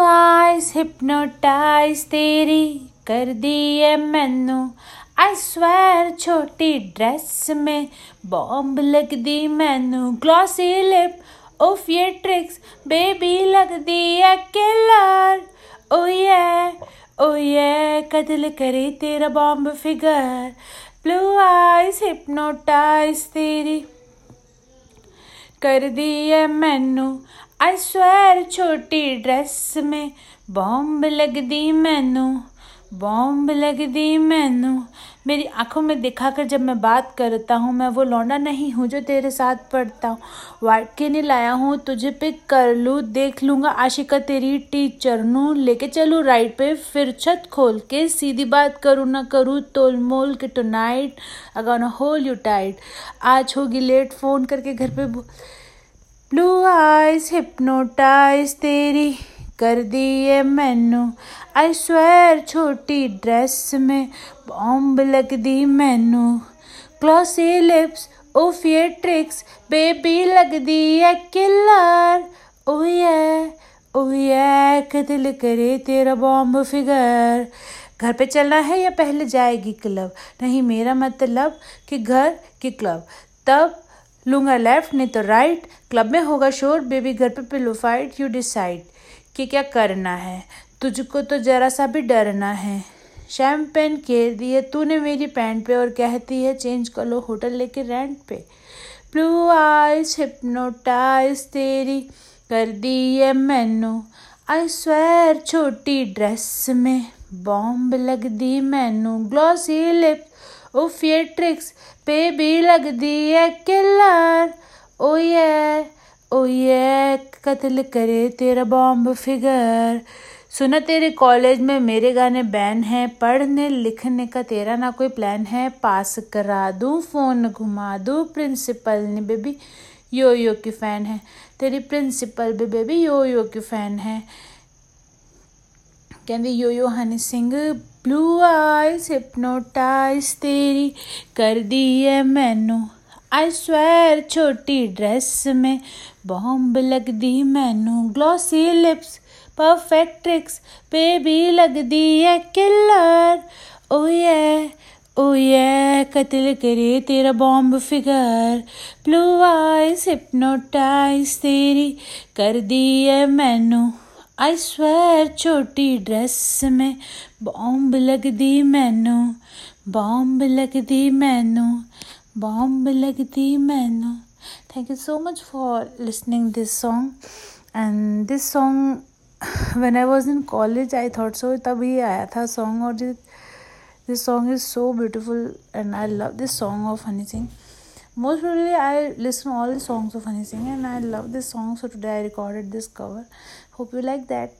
Eyes hypnotise तेरी कर दी है मैनू। आई स्वेर छोटी ड्रेस में बॉम्ब लग दी मैनू। ग्लॉसी लिप उफ ये ट्रिक्स बेबी लग दी है किलर ओ ये ओ ये कदल करे तेरा bomb figure blue eyes hypnotize तेरी कर दी है मैनू। आई स्वेर छोटी ड्रेस में बॉम्ब लगदी मैनू बॉम्ब लगदी मैनू। मेरी आँखों में दिखा कर जब मैं बात करता हूँ, मैं वो लौंडा नहीं हूँ जो तेरे साथ पढ़ता हूँ। वाइट के नहीं लाया हूँ, तुझे पिक कर लूँ, देख लूँगा आशिका तेरी टीचर नू। लेके चलूँ राइट पे, फिर छत खोल के सीधी बात करूँ ना करूँ, तोल मोल के टू नाइट अगर होल यू टाइट आज होगी लेट फ़ोन करके घर पे ब्लू आइज़ हिप्नोटाइज तेरी कर दी है मैनू। आई स्वेर छोटी ड्रेस में बॉम्ब लग दी मैनू। क्लॉसी लिप्स उफ ये ट्रिक्स बेबी लगदी है किलर ओ ये ओ ये कतल करे तेरा बॉम्ब फिगर घर पे चलना है या पहले जाएगी क्लब नहीं, मेरा मतलब कि घर कि क्लब तब लूँगा लेफ़्ट, नहीं तो राइट। क्लब में होगा शोर, बेबी घर पे पिलो फाइट यू डिसाइड कि क्या करना है। तुझको तो जरा सा भी डरना है। शैम पेन केर दिए तूने मेरी पैंट पे और कहती है चेंज कर लो होटल लेके रेंट पे। ब्लू आइज़ हिप्नोटाइज तेरी, कर दी है मैनू आई स्वेर छोटी ड्रेस में बॉम्ब लग दी मैनू ग्लॉसी लिप उफ ये ट्रिक्स पे भी लग दी है किलर। ओ ये ओ ये कत्ल करे तेरा बॉम्ब फिगर सुना तेरे कॉलेज में मेरे गाने बैन हैं, पढ़ने लिखने का तेरा ना कोई प्लान है। पास करा दूँ फ़ोन घुमा दूँ प्रिंसिपल ने बेबी यो यो की फ़ैन है। तेरी प्रिंसिपल भी बेबी यो यो की फ़ैन है। कहते yo yo Honey Singh blue eyes hypnotize तेरी कर दी है मैनू। आई स्वेर छोटी ड्रेस में बॉम्ब लगदी मैनू। Glossy lips perfect tricks baby लगदी है किलर ओ ये ओ ये कत्ल करे तेरा bomb figure blue eyes hypnotise तेरी कर दी है मैनू। I swear, Choti dress me ਬੌਂਬ ਲੱਗਦੀ ਮੈਨੂੰ ਬੌਂਬ ਲੱਗਦੀ ਮੈਨੂੰ ਬੌਂਬ ਲੱਗਦੀ ਮੈਨੂੰ thank you so much for listening this song. And this song when i was in college i thought so tabhi aaya tha song or this, this song is so beautiful and i love this song of honey singh. Most probably I listen all the songs of Honey Singh and I love this song. So today I recorded this cover. Hope you like that.